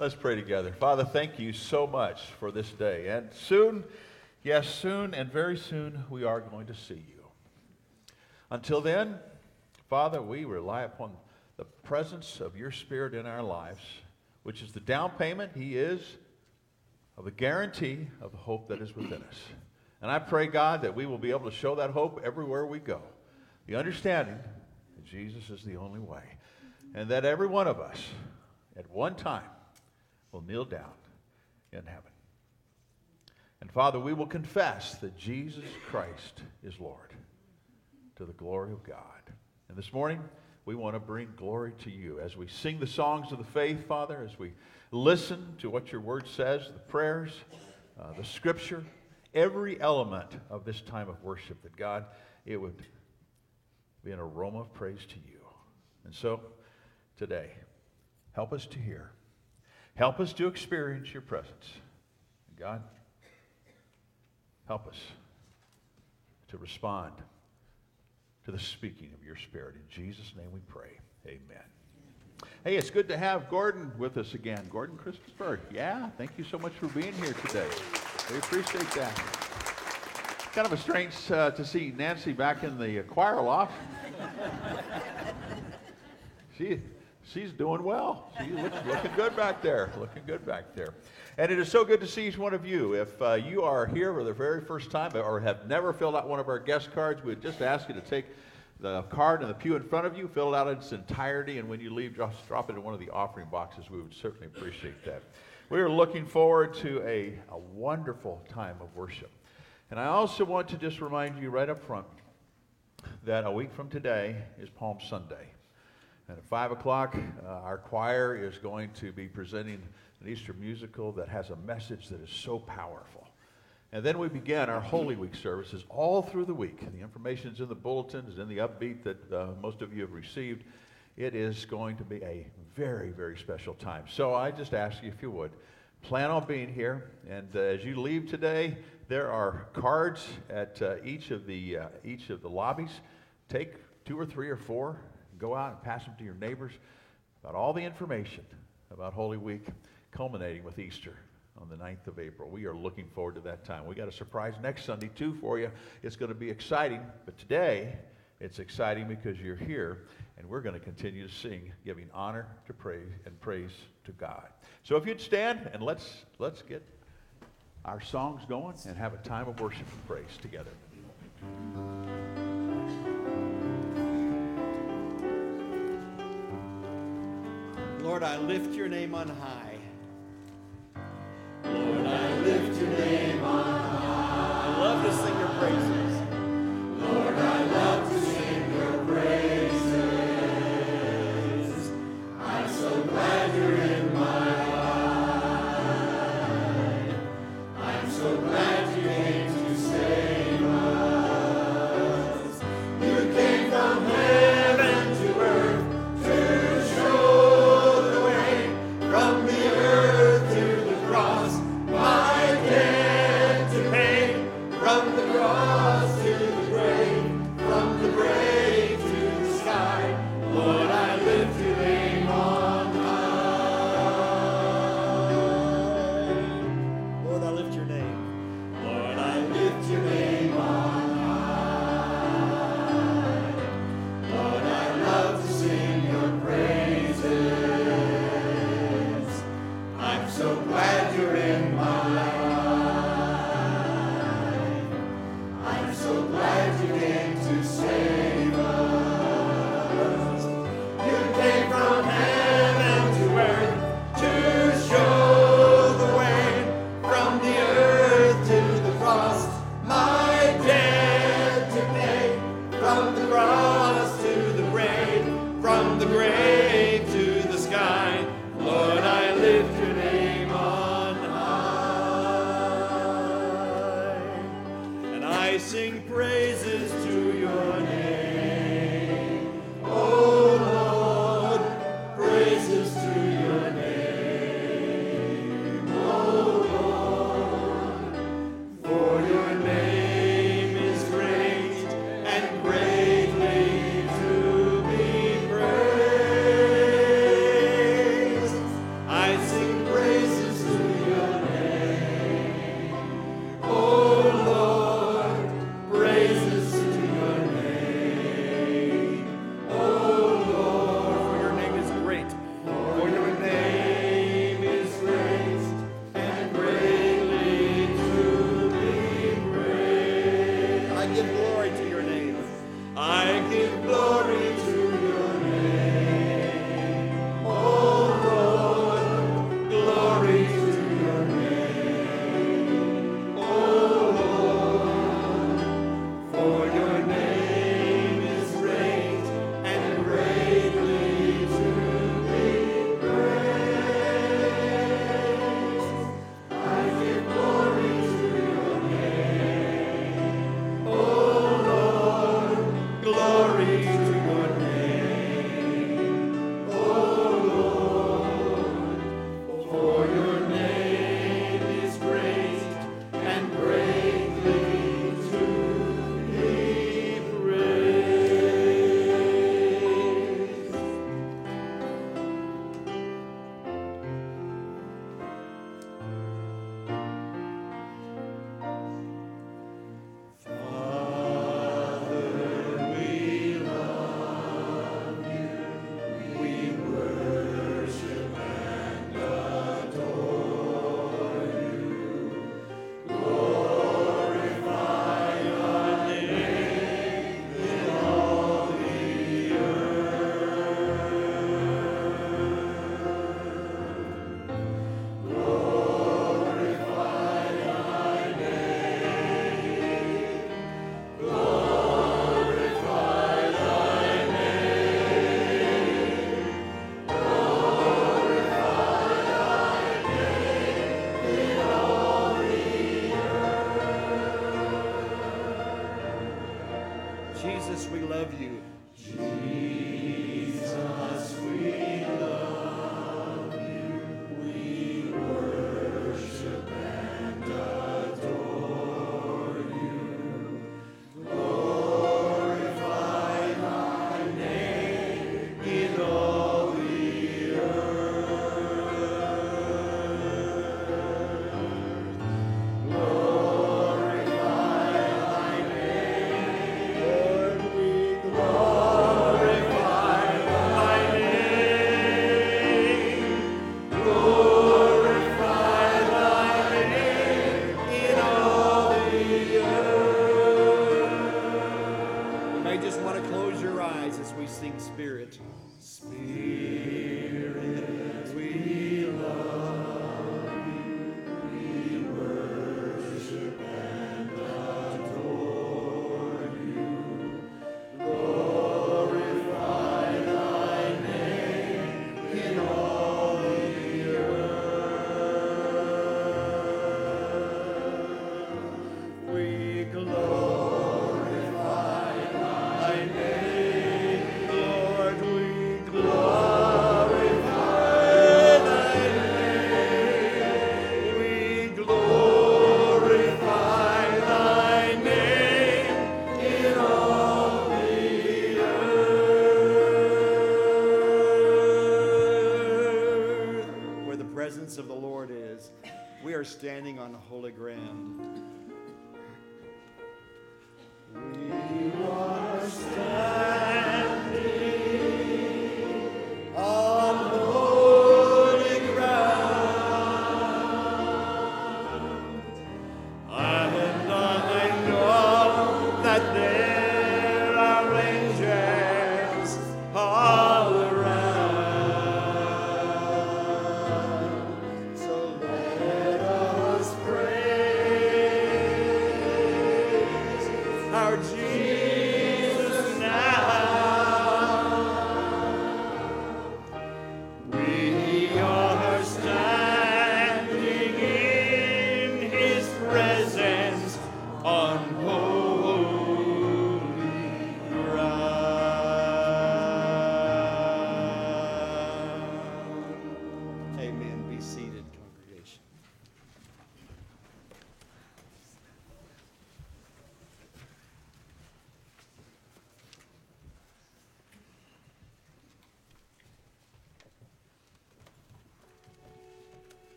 Let's pray together. Father, thank you so much for this day. And soon, yes, soon and very soon, we are going to see you. Until then, Father, we rely upon the presence of your Spirit in our lives, which is the down payment, He is, of the guarantee of the hope that is within us. And I pray, God, that we will be able to show that hope everywhere we go. The understanding that Jesus is the only way. And that every one of us, at one time, will kneel down in heaven. And Father, we will confess that Jesus Christ is Lord to the glory of God. And this morning, we want to bring glory to you as we sing the songs of the faith, Father, as we listen to what your word says, the prayers, uh, the scripture, every element of this time of worship, that God, it would be an aroma of praise to you. And so, today, help us to hear Help us to experience your presence. God, help us to respond to the speaking of your Spirit. In Jesus' name we pray. Amen. Hey, it's good to have Gordon with us again. Gordon Christopher. Yeah, thank you so much for being here today. We appreciate that. Kind of a strange uh, to see Nancy back in the choir loft. she she's doing well. She looks looking good back there. Looking good back there. And it is so good to see each one of you. If uh, you are here for the very first time or have never filled out one of our guest cards, we would just ask you to take the card in the pew in front of you, fill it out in its entirety, and when you leave, just drop it in one of the offering boxes. We would certainly appreciate that. We are looking forward to a, a wonderful time of worship. And I also want to just remind you right up front that a week from today is Palm Sunday. And at 5 o'clock, uh, our choir is going to be presenting an Easter musical that has a message that is so powerful. And then we begin our Holy Week services all through the week. The information is in the bulletin, is in the upbeat that uh, most of you have received. It is going to be a very, very special time. So I just ask you, if you would, plan on being here. And uh, as you leave today, there are cards at uh, each, of the, uh, each of the lobbies. Take two or three or four go out and pass them to your neighbors about all the information about Holy Week, culminating with Easter on the 9th of April. We are looking forward to that time. We got a surprise next Sunday, too, for you. It's going to be exciting, but today it's exciting because you're here, and we're going to continue to sing, giving honor to praise and praise to God. So if you'd stand and let's, let's get our songs going and have a time of worship and praise together. Lord, I lift your name on high. Lord, I presence of the Lord is, we are standing on holy ground.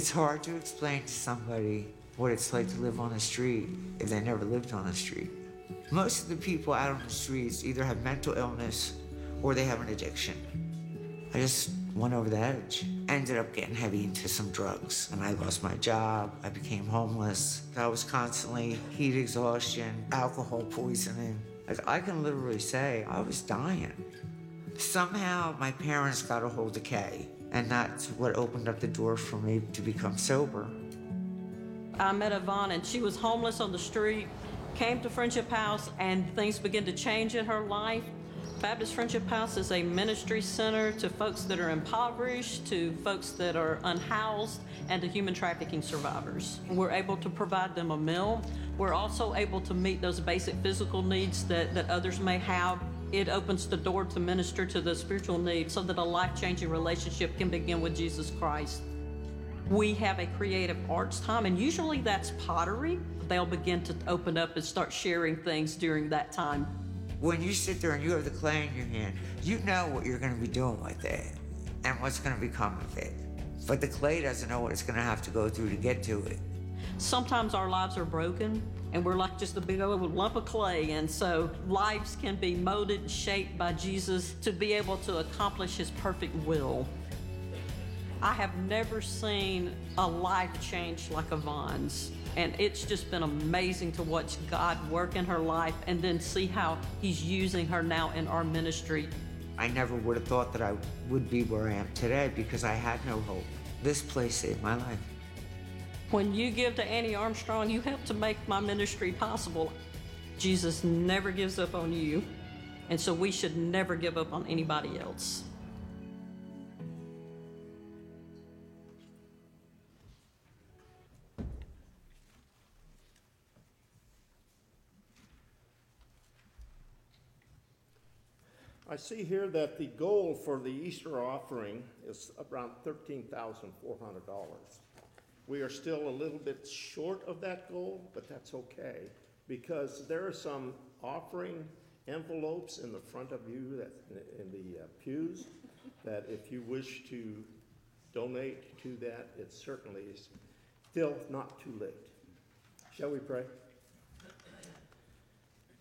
It's hard to explain to somebody what it's like to live on the street if they never lived on the street. Most of the people out on the streets either have mental illness or they have an addiction. I just went over the edge. I Ended up getting heavy into some drugs and I lost my job. I became homeless. I was constantly heat exhaustion, alcohol poisoning. Like I can literally say I was dying. Somehow my parents got a hold of Kay, and that's what opened up the door for me to become sober. I met Yvonne and she was homeless on the street, came to Friendship House, and things began to change in her life. Baptist Friendship House is a ministry center to folks that are impoverished, to folks that are unhoused, and to human trafficking survivors. We're able to provide them a meal. We're also able to meet those basic physical needs that, that others may have. It opens the door to minister to the spiritual needs so that a life changing relationship can begin with Jesus Christ. We have a creative arts time, and usually that's pottery. They'll begin to open up and start sharing things during that time. When you sit there and you have the clay in your hand, you know what you're going to be doing with it and what's going to become of it. But the clay doesn't know what it's going to have to go through to get to it. Sometimes our lives are broken, and we're like just a big old lump of clay, and so lives can be molded and shaped by Jesus to be able to accomplish His perfect will. I have never seen a life change like Yvonne's. And it's just been amazing to watch God work in her life and then see how He's using her now in our ministry. I never would have thought that I would be where I am today because I had no hope. This place saved my life. When you give to Annie Armstrong, you help to make my ministry possible. Jesus never gives up on you, and so we should never give up on anybody else. I see here that the goal for the Easter offering is around $13,400. We are still a little bit short of that goal, but that's okay, because there are some offering envelopes in the front of you that, in the uh, pews, that if you wish to donate to that, it certainly is still not too late. Shall we pray?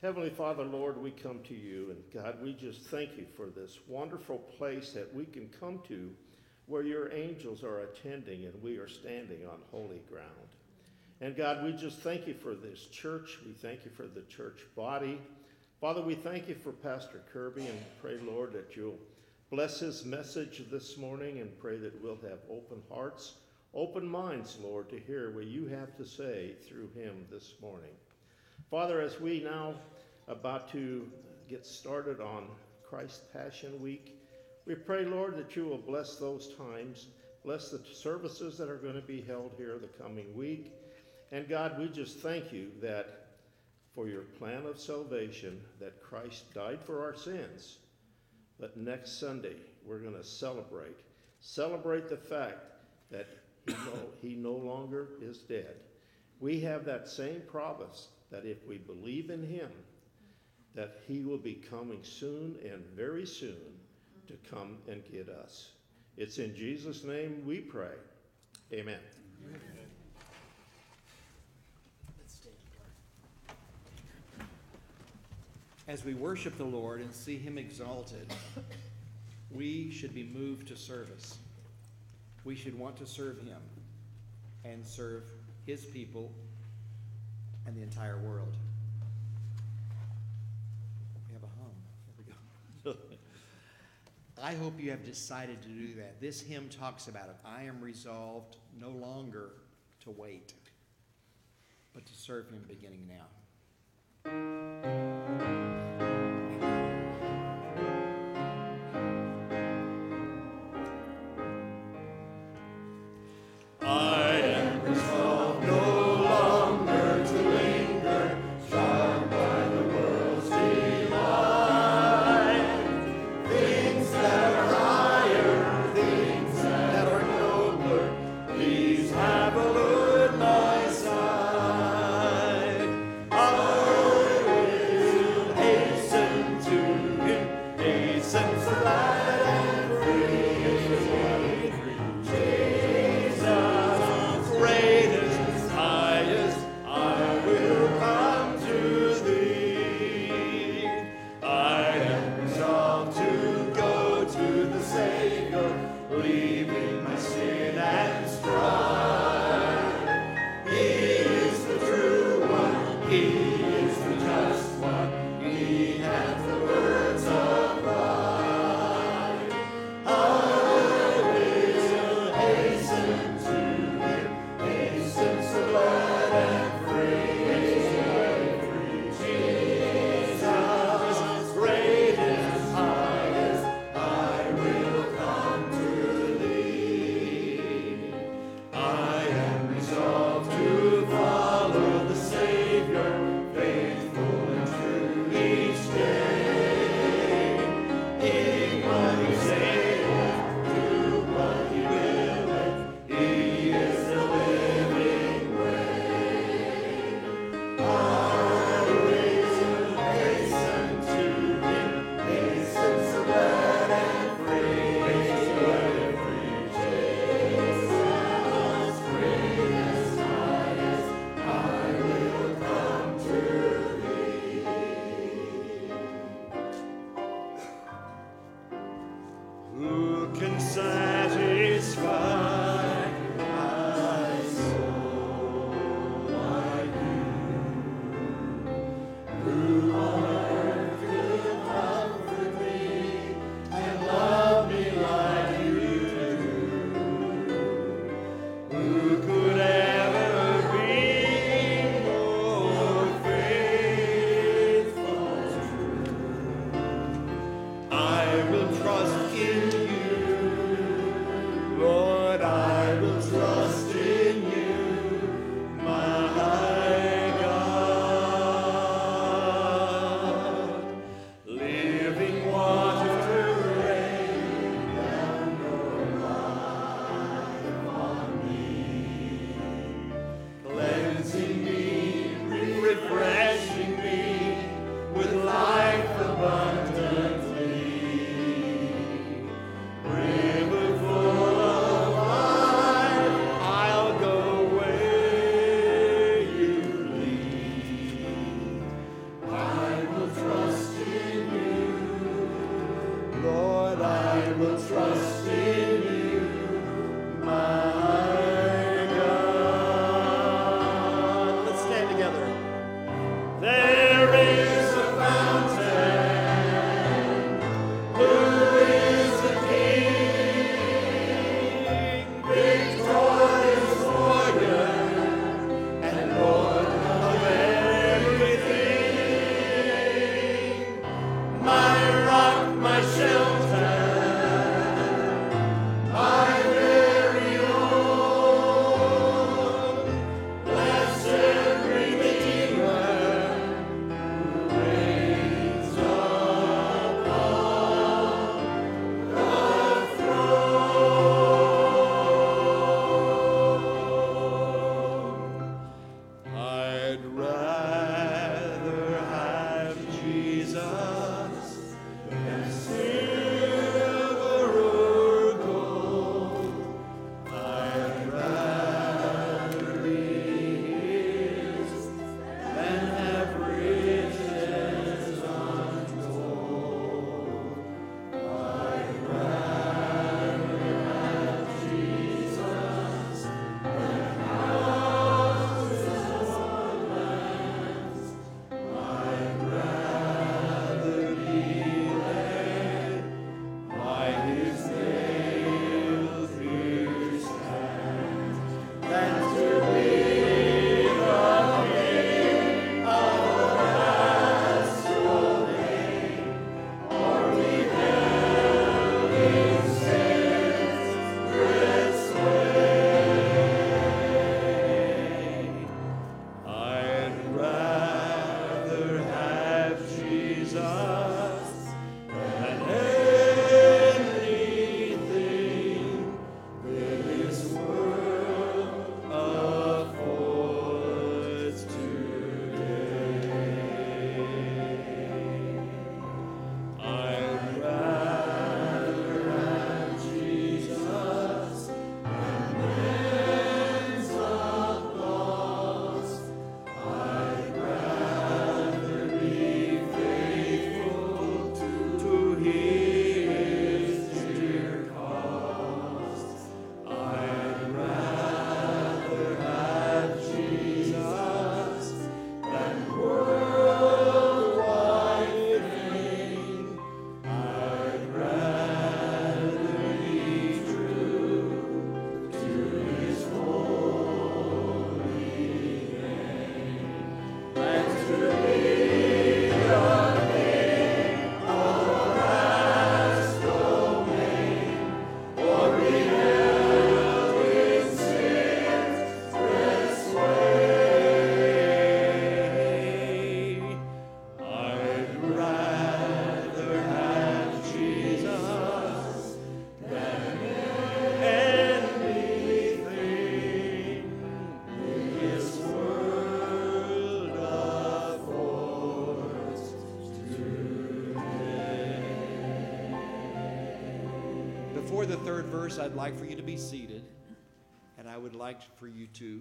Heavenly Father, Lord, we come to you, and God, we just thank you for this wonderful place that we can come to where your angels are attending and we are standing on holy ground. And God, we just thank you for this church. We thank you for the church body. Father, we thank you for Pastor Kirby and pray, Lord, that you'll bless his message this morning and pray that we'll have open hearts, open minds, Lord, to hear what you have to say through him this morning. Father, as we now about to get started on Christ Passion Week, we pray, Lord, that you will bless those times, bless the services that are going to be held here the coming week. And God, we just thank you that for your plan of salvation, that Christ died for our sins. But next Sunday we're going to celebrate. Celebrate the fact that he no, he no longer is dead. We have that same promise that if we believe in him, that he will be coming soon and very soon to come and get us. It's in Jesus' name we pray. Amen. As we worship the Lord and see him exalted, we should be moved to service. We should want to serve him and serve his people and the entire world. We have a hum. There we go. I hope you have decided to do that. This hymn talks about it. I am resolved no longer to wait, but to serve him beginning now. Verse, I'd like for you to be seated, and I would like for you to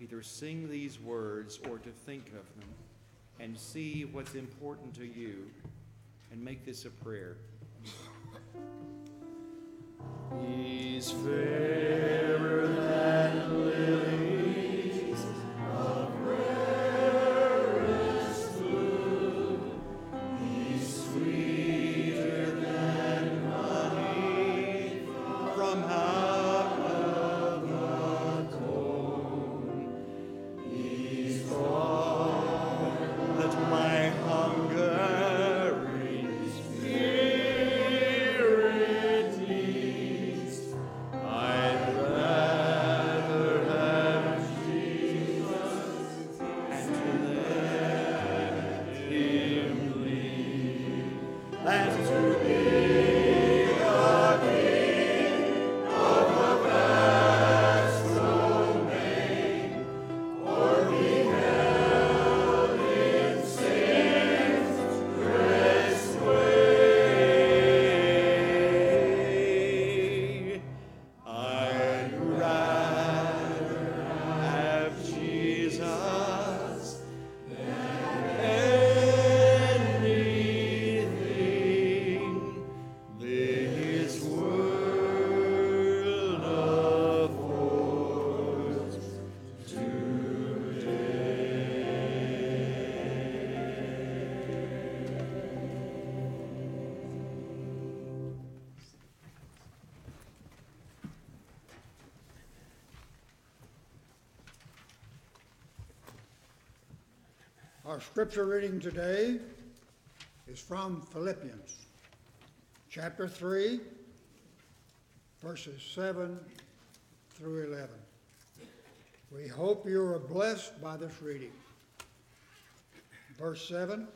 either sing these words or to think of them and see what's important to you and make this a prayer. He's fairer Our scripture reading today is from Philippians, chapter 3, verses 7 through 11. We hope you are blessed by this reading. Verse 7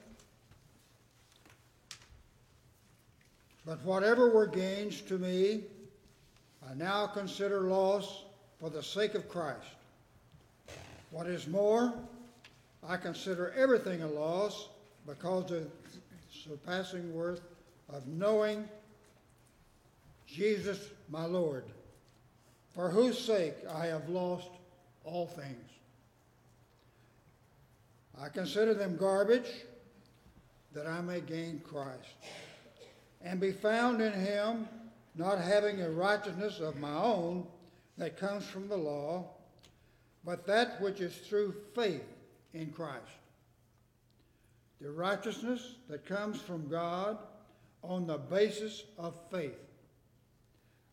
But whatever were gains to me, I now consider loss for the sake of Christ. What is more, I consider everything a loss because of the surpassing worth of knowing Jesus my Lord, for whose sake I have lost all things. I consider them garbage that I may gain Christ and be found in him, not having a righteousness of my own that comes from the law, but that which is through faith in Christ. The righteousness that comes from God on the basis of faith.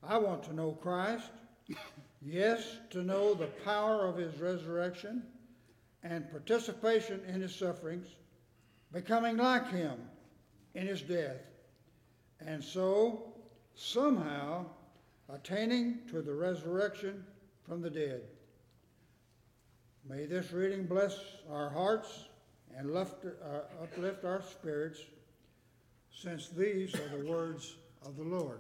I want to know Christ, yes, to know the power of his resurrection and participation in his sufferings, becoming like him in his death, and so somehow attaining to the resurrection from the dead. May this reading bless our hearts and lift, uh, uplift our spirits, since these are the words of the Lord.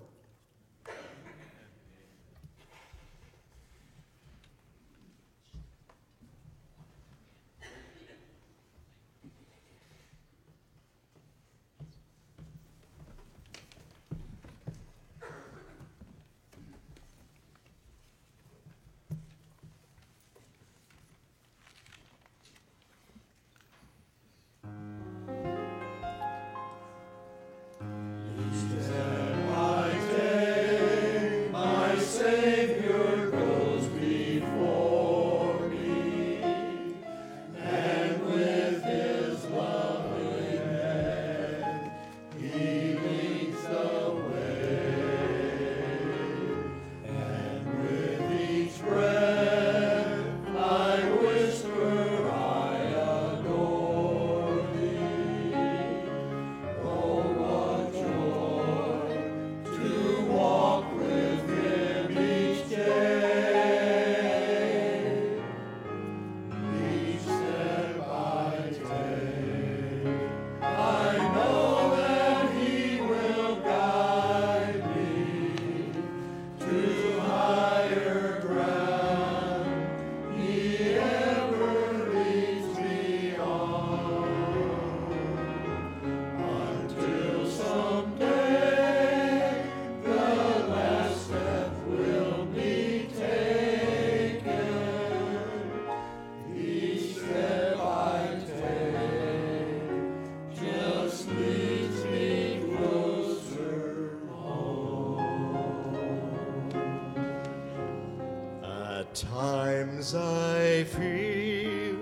Times I feel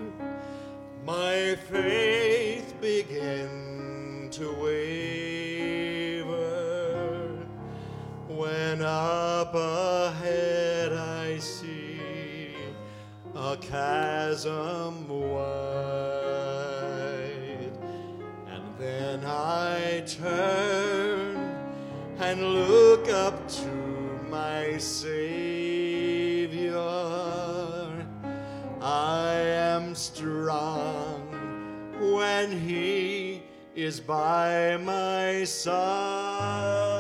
my faith begin to waver, when up ahead I see a chasm wide, and then I turn and look up to my Savior. Strong when He is by my side.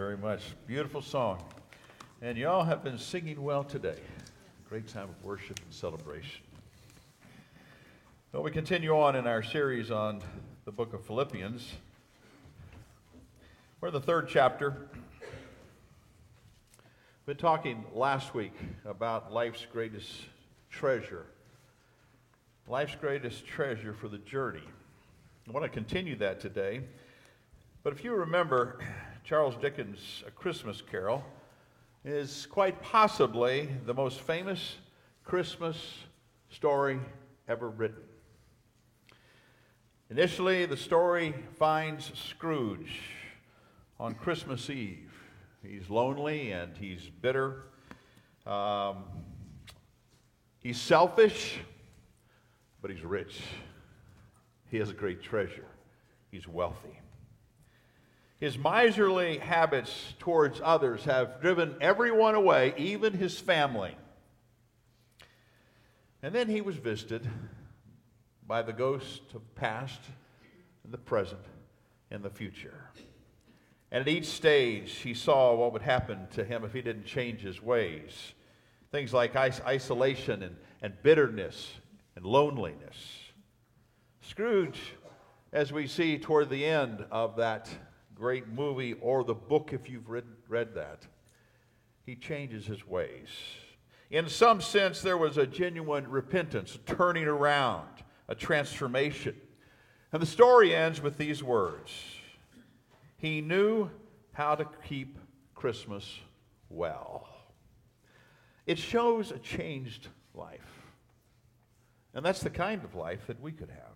Very much. Beautiful song. And y'all have been singing well today. Great time of worship and celebration. Well, we continue on in our series on the book of Philippians. We're in the third chapter. Been talking last week about life's greatest treasure. Life's greatest treasure for the journey. I want to continue that today. But if you remember, Charles Dickens' A Christmas Carol is quite possibly the most famous Christmas story ever written. Initially, the story finds Scrooge on Christmas Eve. He's lonely and he's bitter. Um, he's selfish, but he's rich. He has a great treasure. He's wealthy. His miserly habits towards others have driven everyone away, even his family. And then he was visited by the ghost of past, the present, and the future. And at each stage, he saw what would happen to him if he didn't change his ways. Things like isolation and, and bitterness and loneliness. Scrooge, as we see toward the end of that great movie or the book, if you've read, read that, he changes his ways. In some sense, there was a genuine repentance, a turning around, a transformation. And the story ends with these words He knew how to keep Christmas well. It shows a changed life. And that's the kind of life that we could have.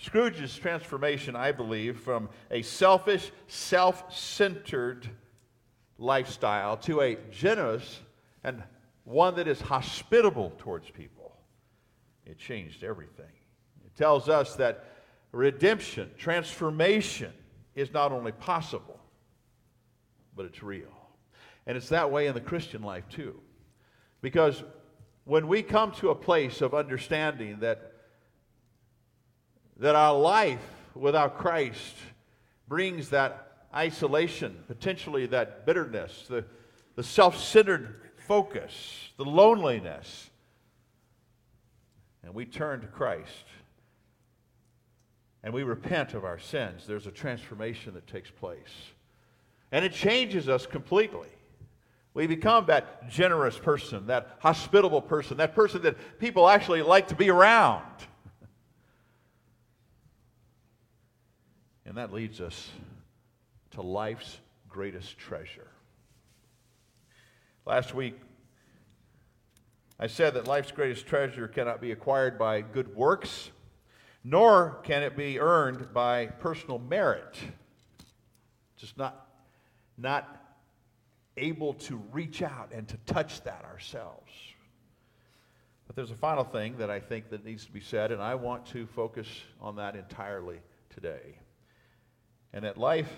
Scrooge's transformation, I believe, from a selfish, self centered lifestyle to a generous and one that is hospitable towards people, it changed everything. It tells us that redemption, transformation, is not only possible, but it's real. And it's that way in the Christian life, too. Because when we come to a place of understanding that, that our life without Christ brings that isolation, potentially that bitterness, the, the self centered focus, the loneliness, and we turn to Christ and we repent of our sins, there's a transformation that takes place. And it changes us completely. We become that generous person, that hospitable person, that person that people actually like to be around. And that leads us to life's greatest treasure. Last week, I said that life's greatest treasure cannot be acquired by good works, nor can it be earned by personal merit. Just not, not able to reach out and to touch that ourselves. But there's a final thing that I think that needs to be said, and I want to focus on that entirely today. And that life,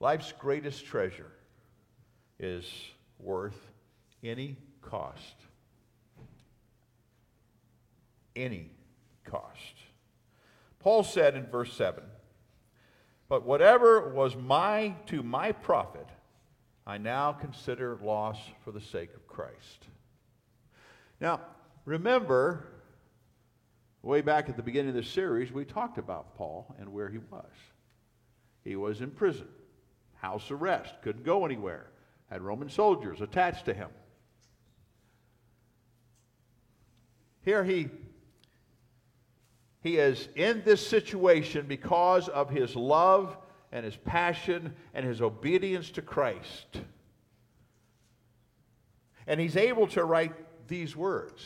life's greatest treasure is worth any cost. Any cost. Paul said in verse 7 But whatever was my to my profit, I now consider loss for the sake of Christ. Now, remember, way back at the beginning of this series, we talked about Paul and where he was. He was in prison, house arrest, couldn't go anywhere, had Roman soldiers attached to him. Here he he is in this situation because of his love and his passion and his obedience to Christ. And he's able to write these words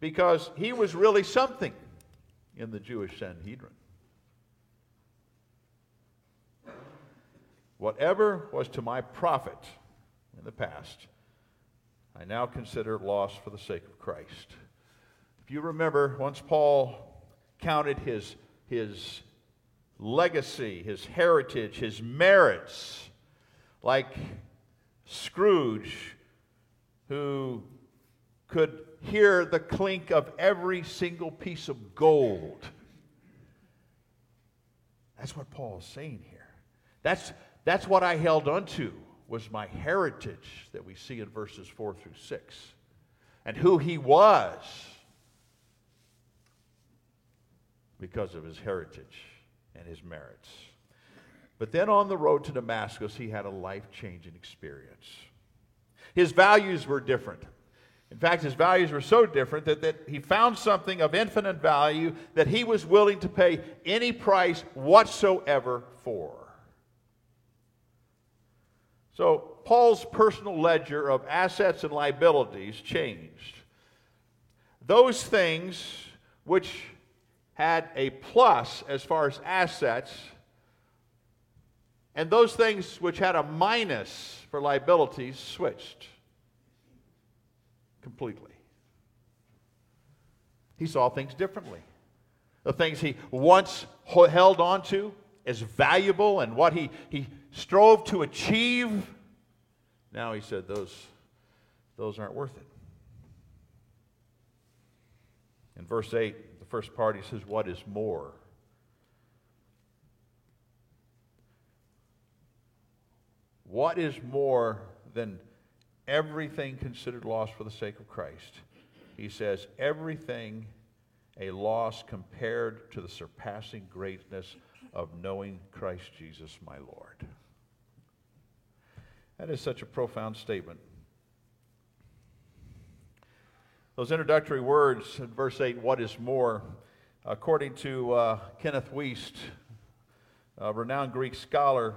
because he was really something in the Jewish Sanhedrin. Whatever was to my profit in the past, I now consider loss for the sake of Christ. If you remember, once Paul counted his, his legacy, his heritage, his merits, like Scrooge, who could hear the clink of every single piece of gold. That's what Paul is saying here. That's, that's what I held onto was my heritage that we see in verses 4 through 6 and who he was because of his heritage and his merits. But then on the road to Damascus, he had a life changing experience. His values were different. In fact, his values were so different that, that he found something of infinite value that he was willing to pay any price whatsoever for. So, Paul's personal ledger of assets and liabilities changed. Those things which had a plus as far as assets, and those things which had a minus for liabilities switched completely. He saw things differently. The things he once held on to as valuable and what he, he strove to achieve, now he said those, those aren't worth it. In verse 8, the first part, he says, What is more? What is more than everything considered loss for the sake of Christ? He says, Everything a loss compared to the surpassing greatness of knowing Christ Jesus my Lord. That is such a profound statement. Those introductory words in verse 8, what is more, according to uh, Kenneth Wuest, a renowned Greek scholar,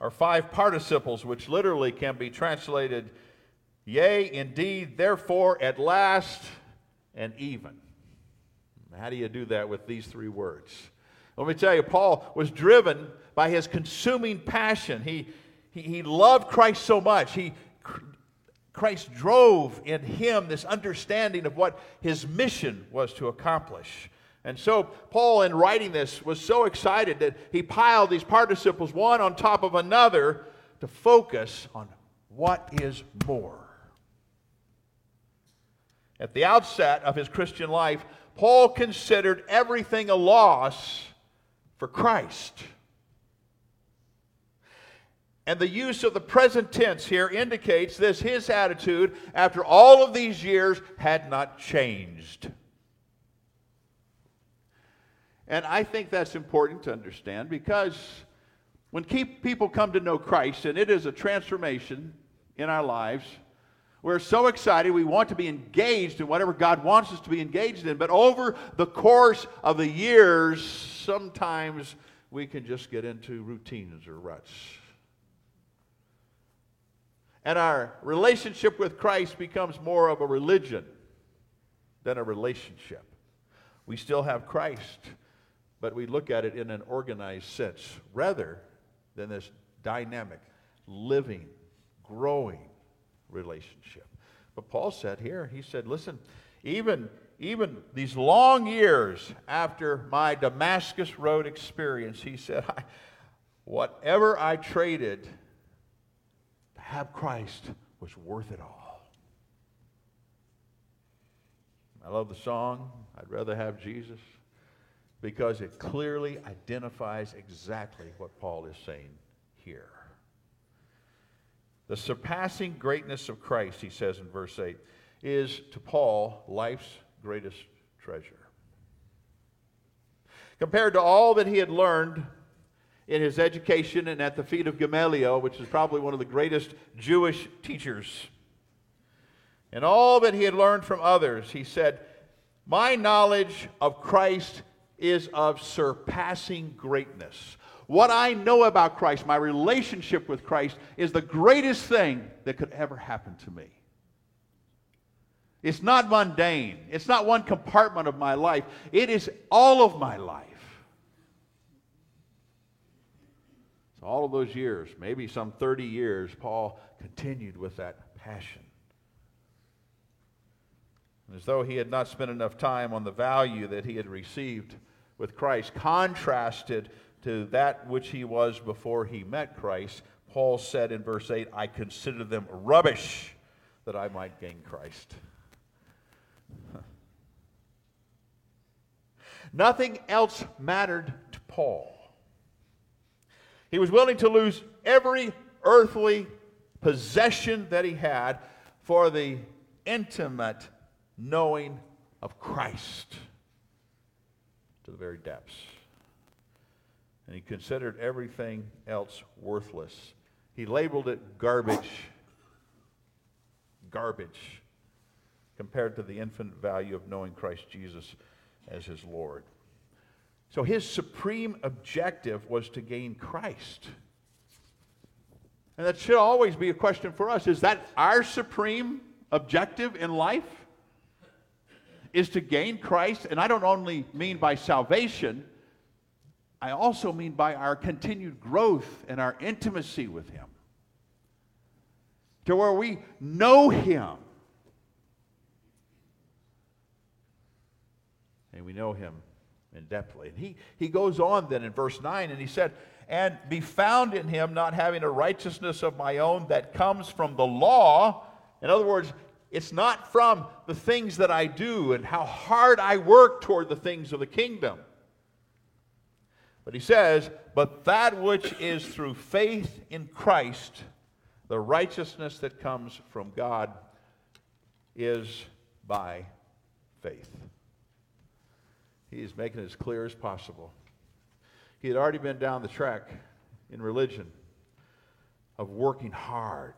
are five participles which literally can be translated, yea, indeed, therefore, at last, and even. How do you do that with these three words? Let me tell you, Paul was driven by his consuming passion. He, he, he loved Christ so much. He, Christ drove in him this understanding of what his mission was to accomplish. And so, Paul, in writing this, was so excited that he piled these participles one on top of another to focus on what is more. At the outset of his Christian life, Paul considered everything a loss for Christ. And the use of the present tense here indicates this his attitude after all of these years had not changed. And I think that's important to understand because when people come to know Christ, and it is a transformation in our lives, we're so excited. We want to be engaged in whatever God wants us to be engaged in. But over the course of the years, sometimes we can just get into routines or ruts. And our relationship with Christ becomes more of a religion than a relationship. We still have Christ, but we look at it in an organized sense rather than this dynamic, living, growing relationship. But Paul said here, he said, listen, even, even these long years after my Damascus Road experience, he said, I, whatever I traded have Christ was worth it all. I love the song, I'd rather have Jesus, because it clearly identifies exactly what Paul is saying here. The surpassing greatness of Christ, he says in verse 8, is to Paul life's greatest treasure. Compared to all that he had learned in his education and at the feet of Gamaliel, which is probably one of the greatest Jewish teachers, and all that he had learned from others, he said, My knowledge of Christ is of surpassing greatness. What I know about Christ, my relationship with Christ, is the greatest thing that could ever happen to me. It's not mundane. It's not one compartment of my life. It is all of my life. So, all of those years, maybe some 30 years, Paul continued with that passion. As though he had not spent enough time on the value that he had received with Christ, contrasted to that which he was before he met Christ, Paul said in verse 8, I consider them rubbish that I might gain Christ. Nothing else mattered to Paul. He was willing to lose every earthly possession that he had for the intimate knowing of Christ to the very depths. And he considered everything else worthless. He labeled it garbage. Garbage compared to the infinite value of knowing Christ Jesus as his Lord. So his supreme objective was to gain Christ. And that should always be a question for us. Is that our supreme objective in life? Is to gain Christ? And I don't only mean by salvation, I also mean by our continued growth and our intimacy with Him. To where we know Him. And we know Him in depthly. And he, he goes on then in verse 9 and he said, And be found in him, not having a righteousness of my own that comes from the law. In other words, it's not from the things that I do and how hard I work toward the things of the kingdom. But he says, But that which is through faith in Christ, the righteousness that comes from God, is by faith. He is making it as clear as possible. He had already been down the track in religion of working hard,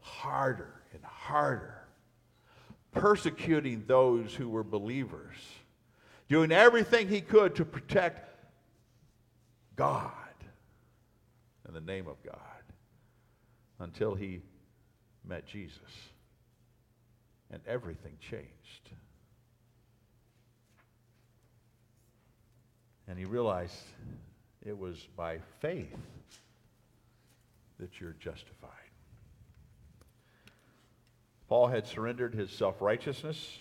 harder and harder, persecuting those who were believers, doing everything he could to protect God in the name of God until he met Jesus. And everything changed. And he realized it was by faith that you're justified. Paul had surrendered his self righteousness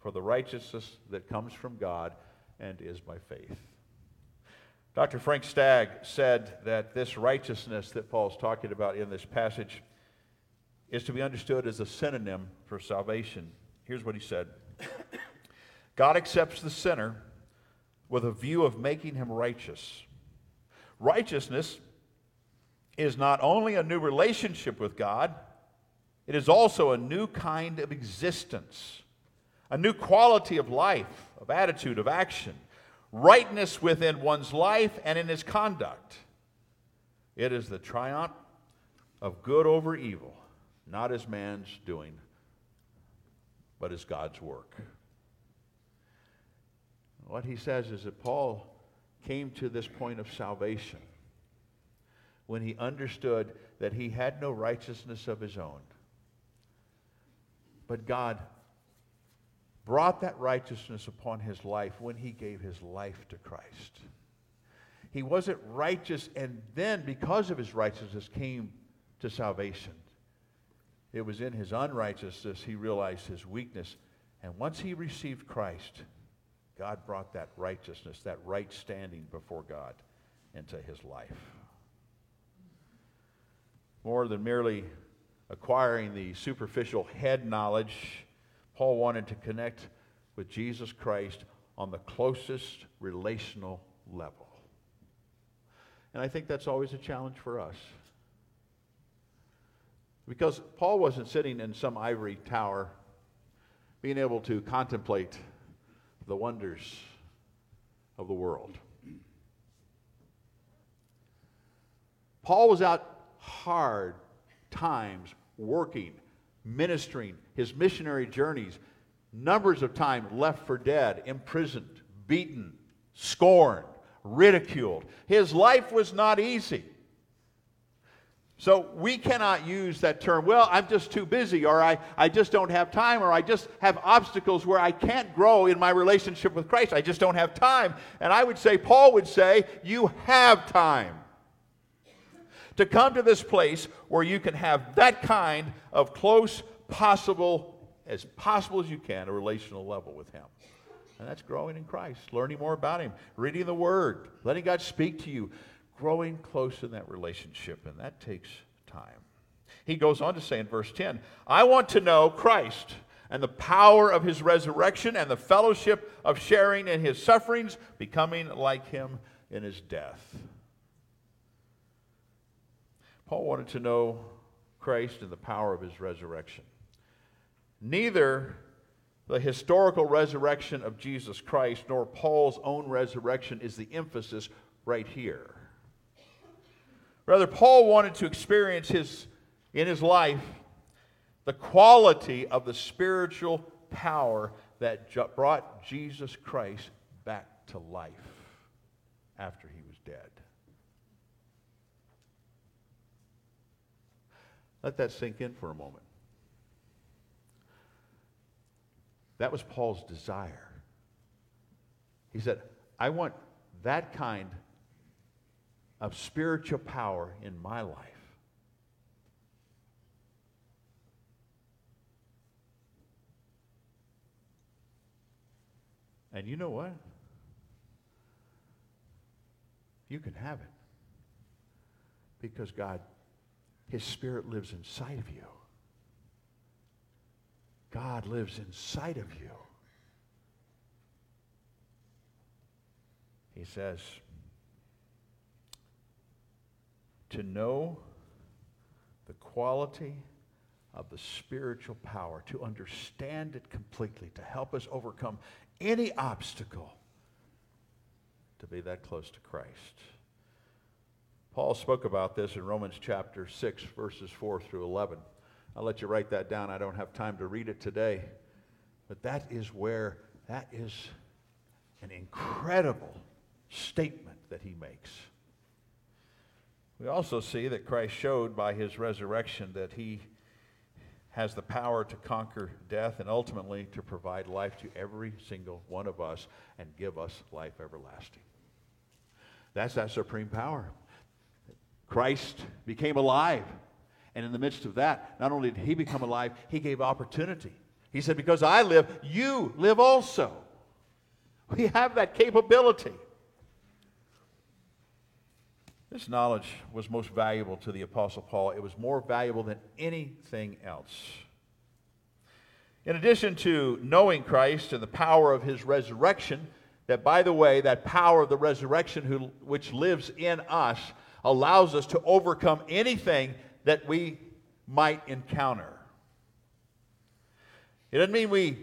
for the righteousness that comes from God and is by faith. Dr. Frank Stagg said that this righteousness that Paul's talking about in this passage is to be understood as a synonym for salvation. Here's what he said God accepts the sinner with a view of making him righteous. Righteousness is not only a new relationship with God, it is also a new kind of existence, a new quality of life, of attitude, of action, rightness within one's life and in his conduct. It is the triumph of good over evil, not as man's doing, but as God's work. What he says is that Paul came to this point of salvation when he understood that he had no righteousness of his own. But God brought that righteousness upon his life when he gave his life to Christ. He wasn't righteous, and then because of his righteousness came to salvation. It was in his unrighteousness he realized his weakness. And once he received Christ, God brought that righteousness, that right standing before God into his life. More than merely acquiring the superficial head knowledge, Paul wanted to connect with Jesus Christ on the closest relational level. And I think that's always a challenge for us. Because Paul wasn't sitting in some ivory tower being able to contemplate the wonders of the world. Paul was out hard times working, ministering, his missionary journeys, numbers of times left for dead, imprisoned, beaten, scorned, ridiculed. His life was not easy. So we cannot use that term, well, I'm just too busy, or I, I just don't have time, or I just have obstacles where I can't grow in my relationship with Christ. I just don't have time. And I would say, Paul would say, you have time to come to this place where you can have that kind of close, possible, as possible as you can, a relational level with Him. And that's growing in Christ, learning more about Him, reading the Word, letting God speak to you, growing close in that relationship, and that takes time. He goes on to say in verse 10 I want to know Christ and the power of his resurrection and the fellowship of sharing in his sufferings, becoming like him in his death. Paul wanted to know Christ and the power of his resurrection. Neither the historical resurrection of Jesus Christ nor Paul's own resurrection is the emphasis right here. Rather, Paul wanted to experience his, in his life the quality of the spiritual power that brought Jesus Christ back to life after he was dead. Let that sink in for a moment. That was Paul's desire. He said, I want that kind of spiritual power in my life. And you know what? You can have it. Because God, His Spirit lives inside of you. God lives inside of you. He says, to know the quality of the spiritual power, to understand it completely, to help us overcome any obstacle, to be that close to Christ. Paul spoke about this in Romans chapter 6, verses 4 through 11. I'll let you write that down. I don't have time to read it today. But that is where, that is an incredible statement that he makes. We also see that Christ showed by his resurrection that he has the power to conquer death and ultimately to provide life to every single one of us and give us life everlasting. That's that supreme power. Christ became alive. And in the midst of that, not only did he become alive, he gave opportunity. He said, Because I live, you live also. We have that capability. This knowledge was most valuable to the Apostle Paul. It was more valuable than anything else. In addition to knowing Christ and the power of his resurrection, that by the way, that power of the resurrection who, which lives in us allows us to overcome anything that we might encounter. It doesn't mean we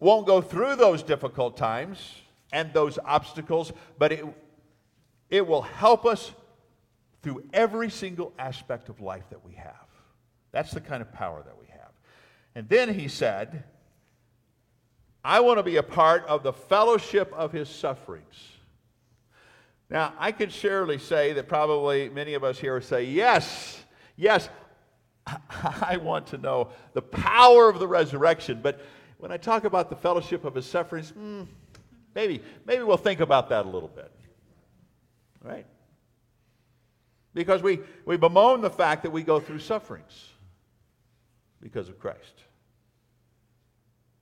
won't go through those difficult times and those obstacles, but it it will help us through every single aspect of life that we have. That's the kind of power that we have. And then he said, I want to be a part of the fellowship of his sufferings. Now, I could surely say that probably many of us here say, Yes, yes, I want to know the power of the resurrection. But when I talk about the fellowship of his sufferings, hmm, maybe, maybe we'll think about that a little bit. Right? Because we, we bemoan the fact that we go through sufferings because of Christ.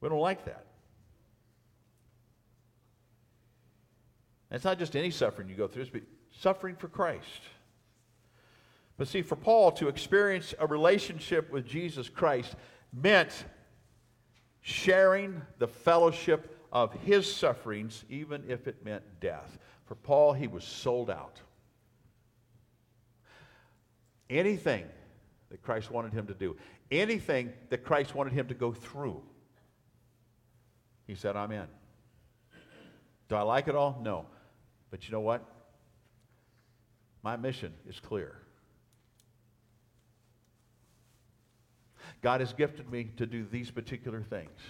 We don't like that. It's not just any suffering you go through, it's suffering for Christ. But see, for Paul to experience a relationship with Jesus Christ meant sharing the fellowship of his sufferings, even if it meant death. For Paul, he was sold out. Anything that Christ wanted him to do, anything that Christ wanted him to go through, he said, I'm in. Do I like it all? No. But you know what? My mission is clear. God has gifted me to do these particular things.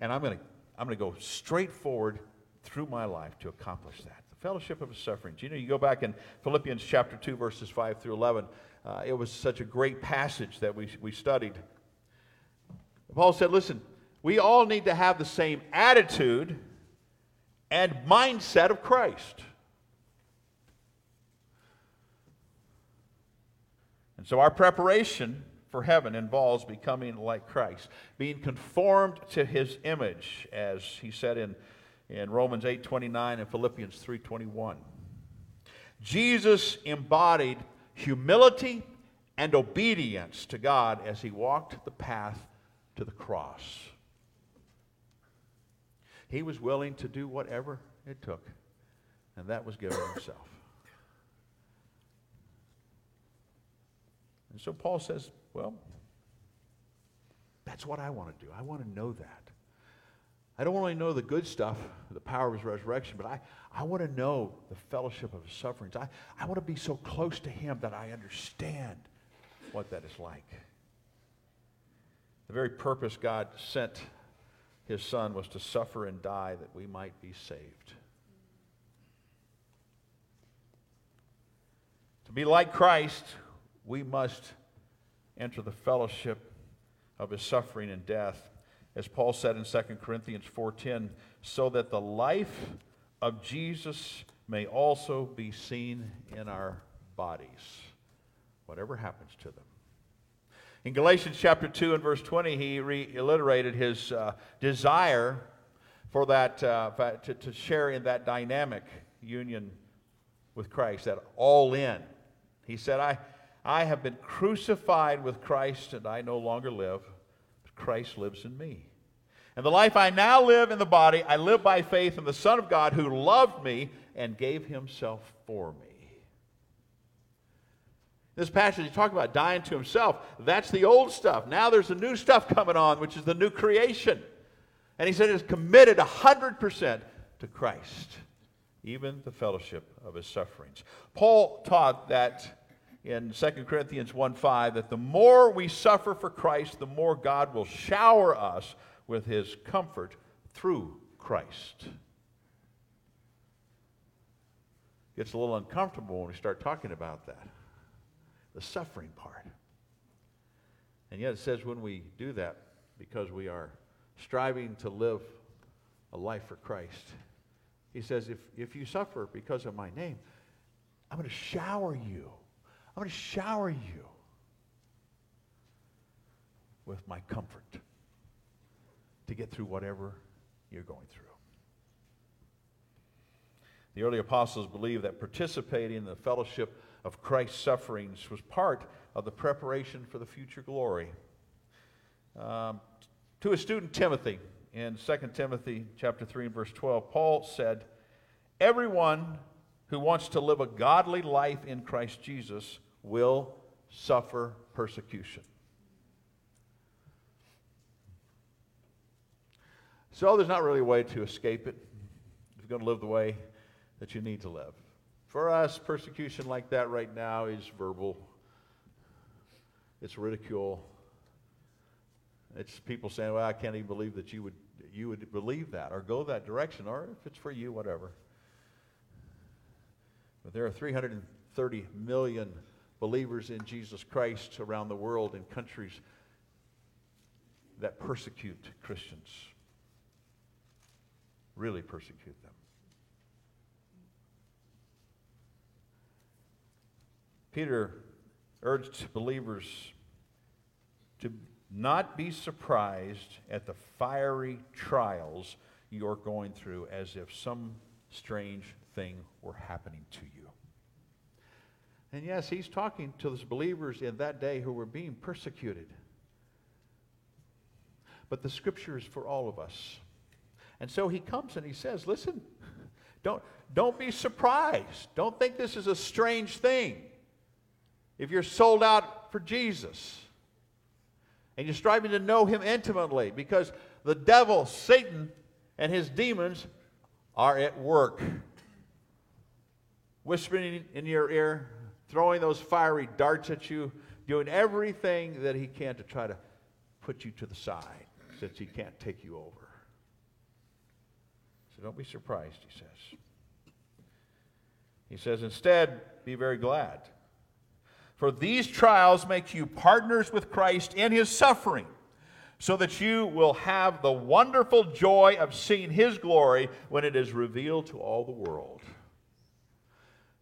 And I'm going to I'm going to go straight forward through my life to accomplish that. The fellowship of his sufferings. You know, you go back in Philippians chapter 2, verses 5 through 11. Uh, it was such a great passage that we, we studied. Paul said, Listen, we all need to have the same attitude and mindset of Christ. And so our preparation for heaven involves becoming like Christ, being conformed to his image, as he said in, in Romans 8:29 and Philippians 3:21. Jesus embodied humility and obedience to God as he walked the path to the cross. He was willing to do whatever it took, and that was giving himself. And so Paul says, well, that's what I want to do. I want to know that. I don't only know the good stuff, the power of his resurrection, but I, I want to know the fellowship of his sufferings. I, I want to be so close to him that I understand what that is like. The very purpose God sent his son was to suffer and die that we might be saved. To be like Christ, we must enter the fellowship of his suffering and death. As paul said in 2 corinthians 4.10 so that the life of jesus may also be seen in our bodies. Whatever happens to them. In galatians chapter 2 and verse 20 he reiterated his uh, desire for that uh, to, to share in that dynamic union with christ that all in. He said i I have been crucified with Christ, and I no longer live, but Christ lives in me. And the life I now live in the body, I live by faith in the Son of God who loved me and gave himself for me. This passage, you talk about dying to himself. That's the old stuff. Now there's the new stuff coming on, which is the new creation. And he said it's committed 100% to Christ, even the fellowship of his sufferings. Paul taught that in 2 Corinthians 1 5 that the more we suffer for Christ, the more God will shower us with his comfort through Christ. Gets a little uncomfortable when we start talking about that the suffering part. And yet it says when we do that, because we are striving to live a life for Christ, he says, if, if you suffer because of my name, I'm going to shower you I'm going to shower you with my comfort to get through whatever you're going through. The early apostles believed that participating in the fellowship of Christ's sufferings was part of the preparation for the future glory. Um, to his student Timothy, in 2 Timothy chapter 3 and verse 12, Paul said, Everyone who wants to live a godly life in Christ Jesus will suffer persecution. So there's not really a way to escape it if you're going to live the way that you need to live. For us, persecution like that right now is verbal. It's ridicule. It's people saying, "Well, I can't even believe that you would you would believe that or go that direction, or if it's for you, whatever." But there are 330 million believers in Jesus Christ around the world in countries that persecute Christians, really persecute them. Peter urged believers to not be surprised at the fiery trials you're going through as if some strange thing were happening to you. And yes, he's talking to those believers in that day who were being persecuted. But the scripture is for all of us. And so he comes and he says, listen, don't, don't be surprised. Don't think this is a strange thing. If you're sold out for Jesus and you're striving to know him intimately, because the devil, Satan, and his demons are at work, whispering in your ear, throwing those fiery darts at you, doing everything that he can to try to put you to the side since he can't take you over. So don't be surprised, he says. He says, instead, be very glad. For these trials make you partners with Christ in his suffering, so that you will have the wonderful joy of seeing his glory when it is revealed to all the world.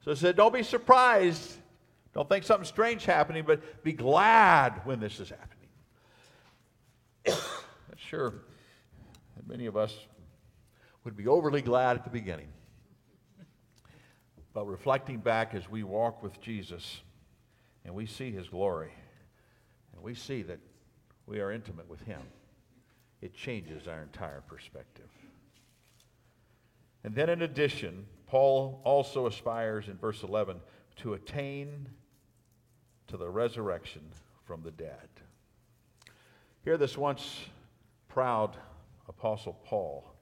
So he said, Don't be surprised. Don't think something strange happening, but be glad when this is happening. sure, many of us would be overly glad at the beginning. But reflecting back as we walk with Jesus and we see his glory and we see that we are intimate with him, it changes our entire perspective. And then, in addition, Paul also aspires in verse 11 to attain to the resurrection from the dead. Here, this once proud Apostle Paul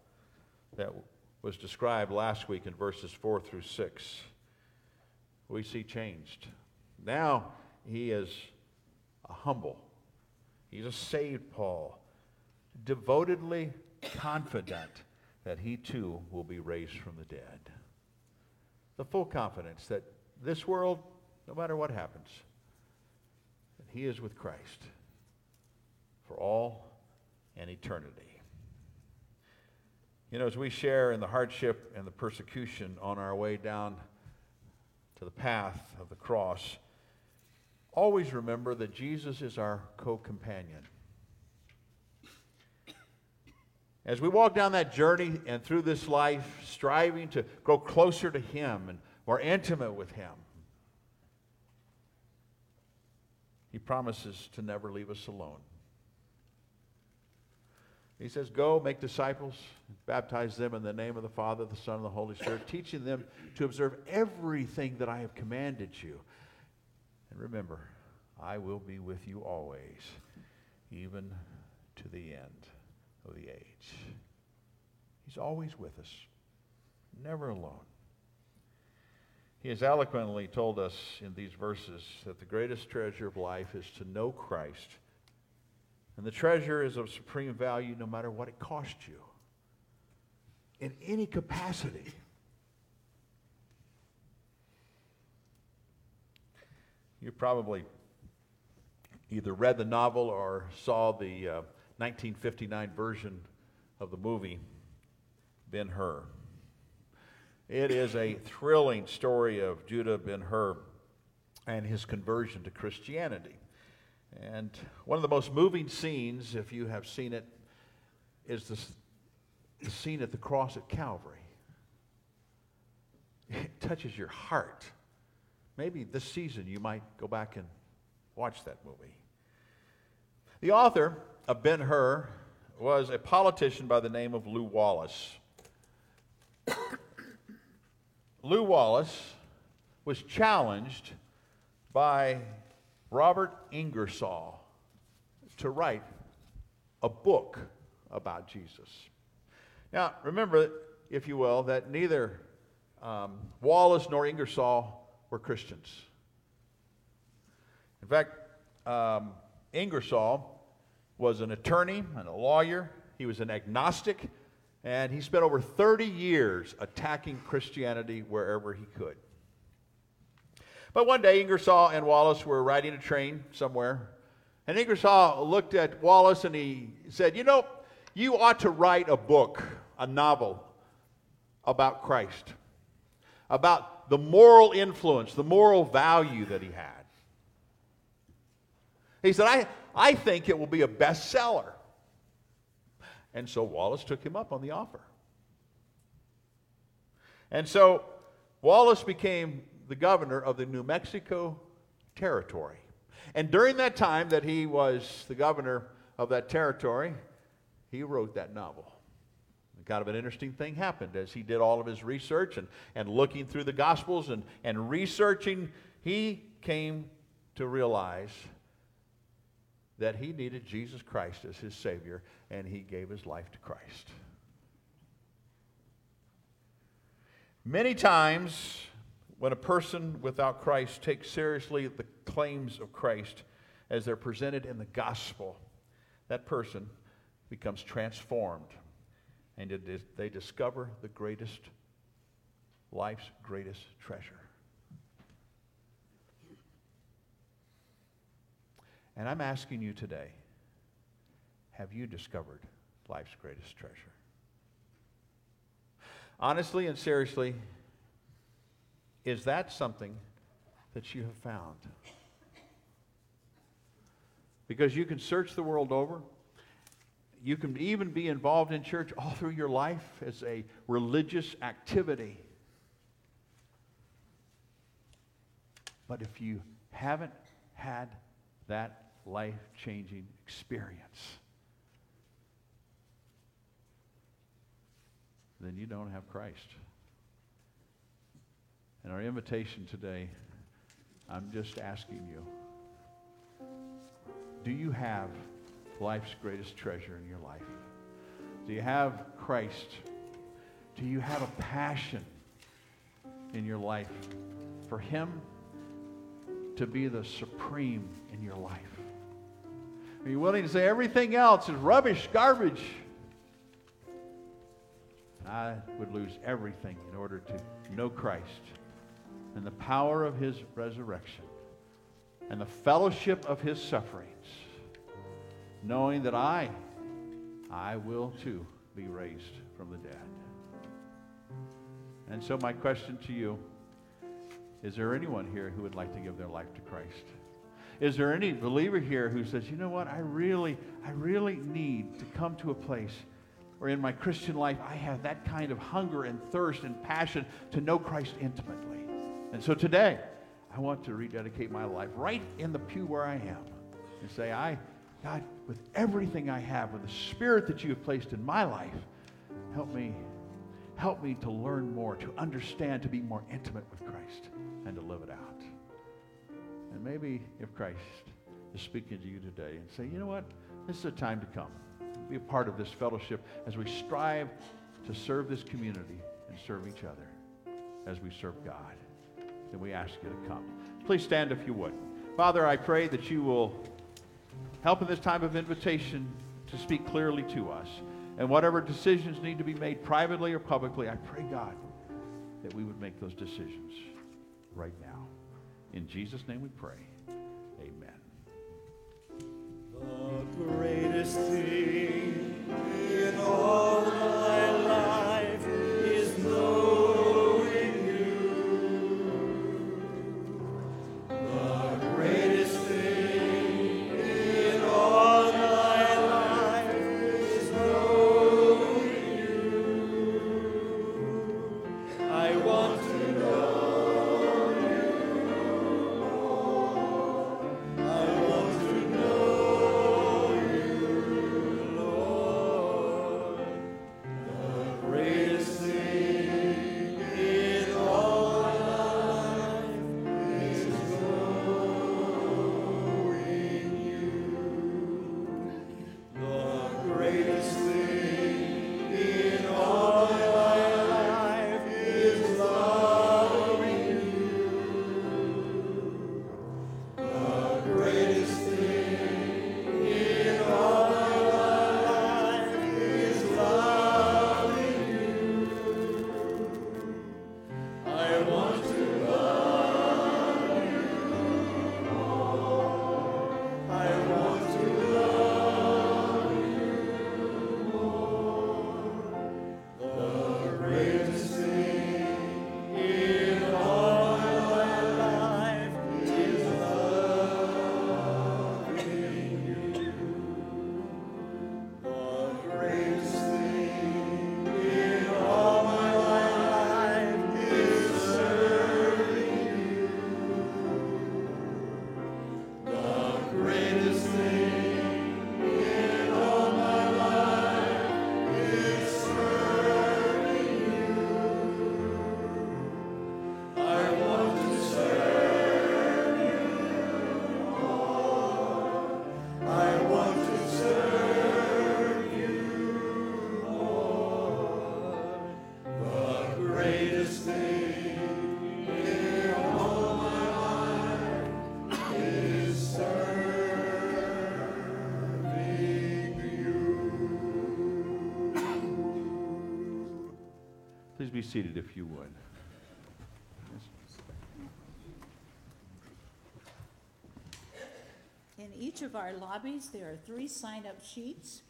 that was described last week in verses 4 through 6, we see changed. Now he is a humble, he's a saved Paul, devotedly confident that he too will be raised from the dead. The full confidence that this world, no matter what happens, that he is with Christ for all and eternity. You know, as we share in the hardship and the persecution on our way down to the path of the cross, always remember that Jesus is our co companion. As we walk down that journey and through this life, striving to grow closer to Him and more intimate with Him, He promises to never leave us alone. He says, Go, make disciples, baptize them in the name of the Father, the Son, and the Holy Spirit, teaching them to observe everything that I have commanded you. And remember, I will be with you always, even to the end of the age. He's always with us, never alone. He has eloquently told us in these verses that the greatest treasure of life is to know Christ and the treasure is of supreme value no matter what it costs you, in any capacity. You probably either read the novel or saw the uh, 1959 version of the movie Ben Hur. It is a thrilling story of Judah Ben Hur and his conversion to Christianity. And one of the most moving scenes, if you have seen it, is the, the scene at the cross at Calvary. It touches your heart. Maybe this season you might go back and watch that movie. The author of Ben Hur was a politician by the name of Lew Wallace. Lew Wallace was challenged by Robert Ingersoll to write a book about Jesus. Now, remember, if you will, that neither um, Wallace nor Ingersoll were Christians. In fact, um, Ingersoll was an attorney and a lawyer, he was an agnostic, and he spent over 30 years attacking Christianity wherever he could. But one day, Ingersoll and Wallace were riding a train somewhere, and Ingersoll looked at Wallace and he said, You know, you ought to write a book, a novel about Christ. about the moral influence, the moral value that he had. He said, I, I think it will be a bestseller. And so Wallace took him up on the offer. And so Wallace became the governor of the New Mexico Territory. And during that time that he was the governor of that territory, he wrote that novel. Kind of an interesting thing happened as he did all of his research and, and looking through the Gospels and, and researching, he came to realize that he needed Jesus Christ as his Savior, and he gave his life to Christ. Many times, when a person without Christ takes seriously the claims of Christ as they're presented in the gospel, that person becomes transformed and they discover the greatest, life's greatest treasure. And I'm asking you today have you discovered life's greatest treasure? Honestly and seriously, is that something that you have found? Because you can search the world over. You can even be involved in church all through your life as a religious activity. But if you haven't had that life changing experience, then you don't have Christ. And our invitation today, I'm just asking you do you have life's greatest treasure in your life? Do you have Christ? Do you have a passion in your life for Him to be the supreme in your life? Are you willing to say everything else is rubbish, garbage? I would lose everything in order to know Christ and the power of His resurrection and the fellowship of His sufferings knowing that I, I will too be raised from the dead. And so, my question to you is there anyone here who would like to give their life to Christ? Is there any believer here who says, you know what, I really, I really need to come to a place where in my Christian life I have that kind of hunger and thirst and passion to know Christ intimately? And so today, I want to rededicate my life right in the pew where I am and say, I, God, with everything I have, with the spirit that you have placed in my life, help me, help me to learn more, to understand, to be more intimate with Christ, and to live it out. And maybe if Christ is speaking to you today and say, you know what, this is a time to come. Be a part of this fellowship as we strive to serve this community and serve each other as we serve God. Then we ask you to come. Please stand if you would. Father, I pray that you will Help in this time of invitation to speak clearly to us. And whatever decisions need to be made privately or publicly, I pray, God, that we would make those decisions right now. In Jesus' name we pray. Amen. The greatest thing seated if you would. In each of our lobbies, there are three sign-up sheets.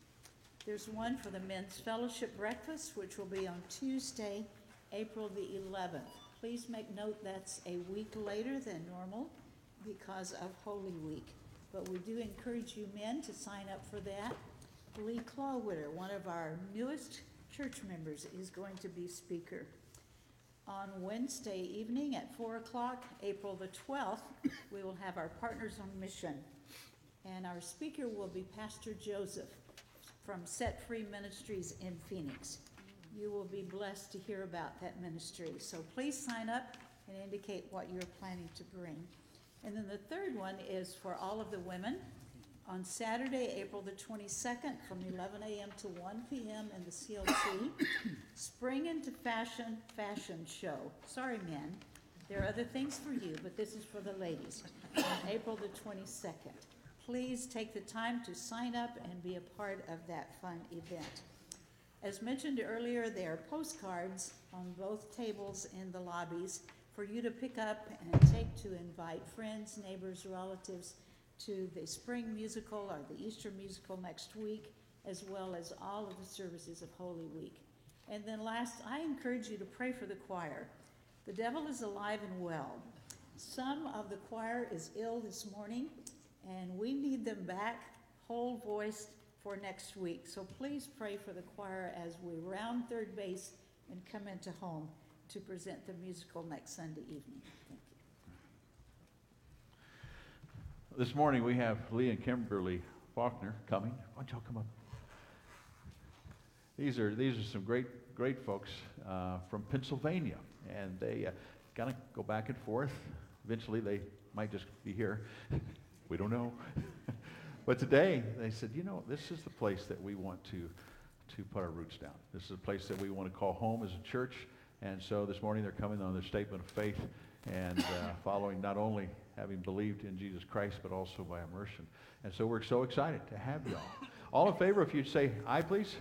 There's one for the Men's Fellowship Breakfast, which will be on Tuesday, April the eleventh. Please make note that's a week later than normal because of Holy Week. But we do encourage you men to sign up for that. Lee Clawwitter, one of our newest church members, is going to be speaker. On Wednesday evening at four o'clock, April the twelfth, we will have our Partners on Mission. And our speaker will be Pastor Joseph from Set Free Ministries in Phoenix. You will be blessed to hear about that ministry. So please sign up and indicate what you're planning to bring. And then the third one is for all of the women. On Saturday, April the twenty-second, from eleven AM to one PM in the CLC, Spring into Fashion Fashion Show. Sorry, men, there are other things for you, but this is for the ladies. On April the twenty-second. Please take the time to sign up and be a part of that fun event. As mentioned earlier, there are postcards on both tables in the lobbies for you to pick up and take to invite friends, neighbors, relatives to the spring musical or the Easter musical next week, as well as all of the services of Holy Week. And then last, I encourage you to pray for the choir. The devil is alive and well. Some of the choir is ill this morning, and we need them back whole voiced for next week. So please pray for the choir as we round third base and come into home to present the musical next Sunday evening. Thank you. This morning we have Lee and Kimberly Faulkner coming. Why don't y'all come up? These are these are some great great folks uh, from Pennsylvania, and they uh, kind of go back and forth. Eventually, they might just be here. we don't know. but today they said, you know, this is the place that we want to to put our roots down. This is a place that we want to call home as a church. And so this morning they're coming on their statement of faith and uh, following not only having believed in Jesus Christ, but also by immersion. And so we're so excited to have you all. All in favor, if you'd say aye, please.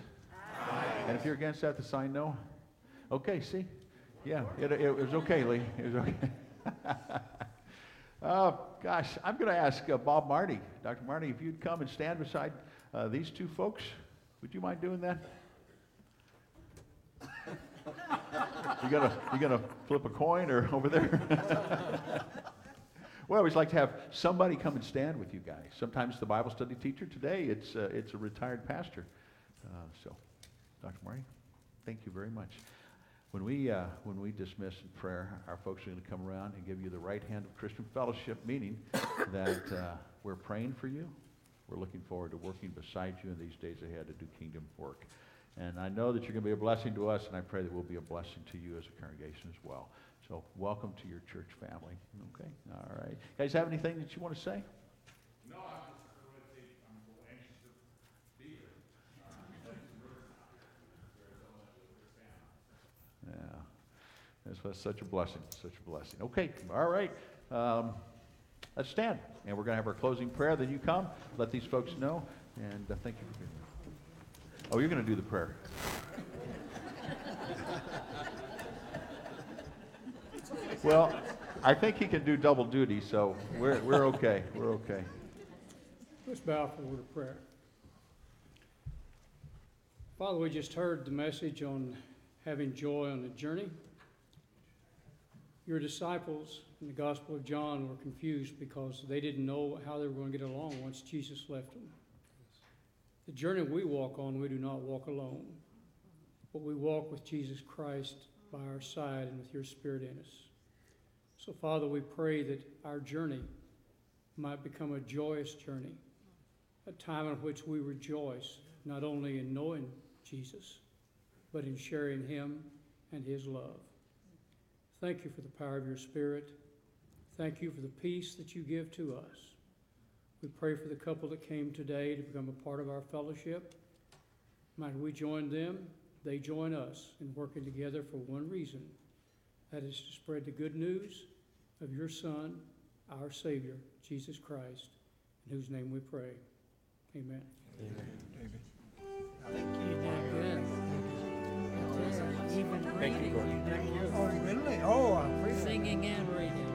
Aye. And if you're against that, the sign no. Okay, see? Yeah, it, it was okay, Lee. It was okay. oh, gosh, I'm going to ask uh, Bob Marty, Dr. Marty, if you'd come and stand beside uh, these two folks. Would you mind doing that? You gonna you gonna flip a coin or over there? well, I always like to have somebody come and stand with you guys. Sometimes the Bible study teacher. Today, it's uh, it's a retired pastor. Uh, so, Dr. Murray, thank you very much. When we uh, when we dismiss in prayer, our folks are going to come around and give you the right hand of Christian fellowship, meaning that uh, we're praying for you. We're looking forward to working beside you in these days ahead to do kingdom work. And I know that you're going to be a blessing to us, and I pray that we'll be a blessing to you as a congregation as well. So, welcome to your church family. Okay? All right. You guys have anything that you want to say? No, I'm just really, I'm anxious to be here. Yeah. This was such a blessing, such a blessing. Okay, all right. Um, let's stand. And we're going to have our closing prayer. Then you come, let these folks know, and uh, thank you for being here. Oh, you're going to do the prayer. well, I think he can do double duty, so we're, we're okay. We're okay. Let's bow for a word of prayer. Father, we just heard the message on having joy on the journey. Your disciples in the Gospel of John were confused because they didn't know how they were going to get along once Jesus left them. The journey we walk on, we do not walk alone, but we walk with Jesus Christ by our side and with your Spirit in us. So, Father, we pray that our journey might become a joyous journey, a time in which we rejoice not only in knowing Jesus, but in sharing Him and His love. Thank you for the power of your Spirit. Thank you for the peace that you give to us. We pray for the couple that came today to become a part of our fellowship. Might we join them, they join us in working together for one reason that is to spread the good news of your Son, our Savior, Jesus Christ, in whose name we pray. Amen. Amen. Thank you, David. Amen. even reading. Oh, really? Oh, I appreciate it. Singing and reading.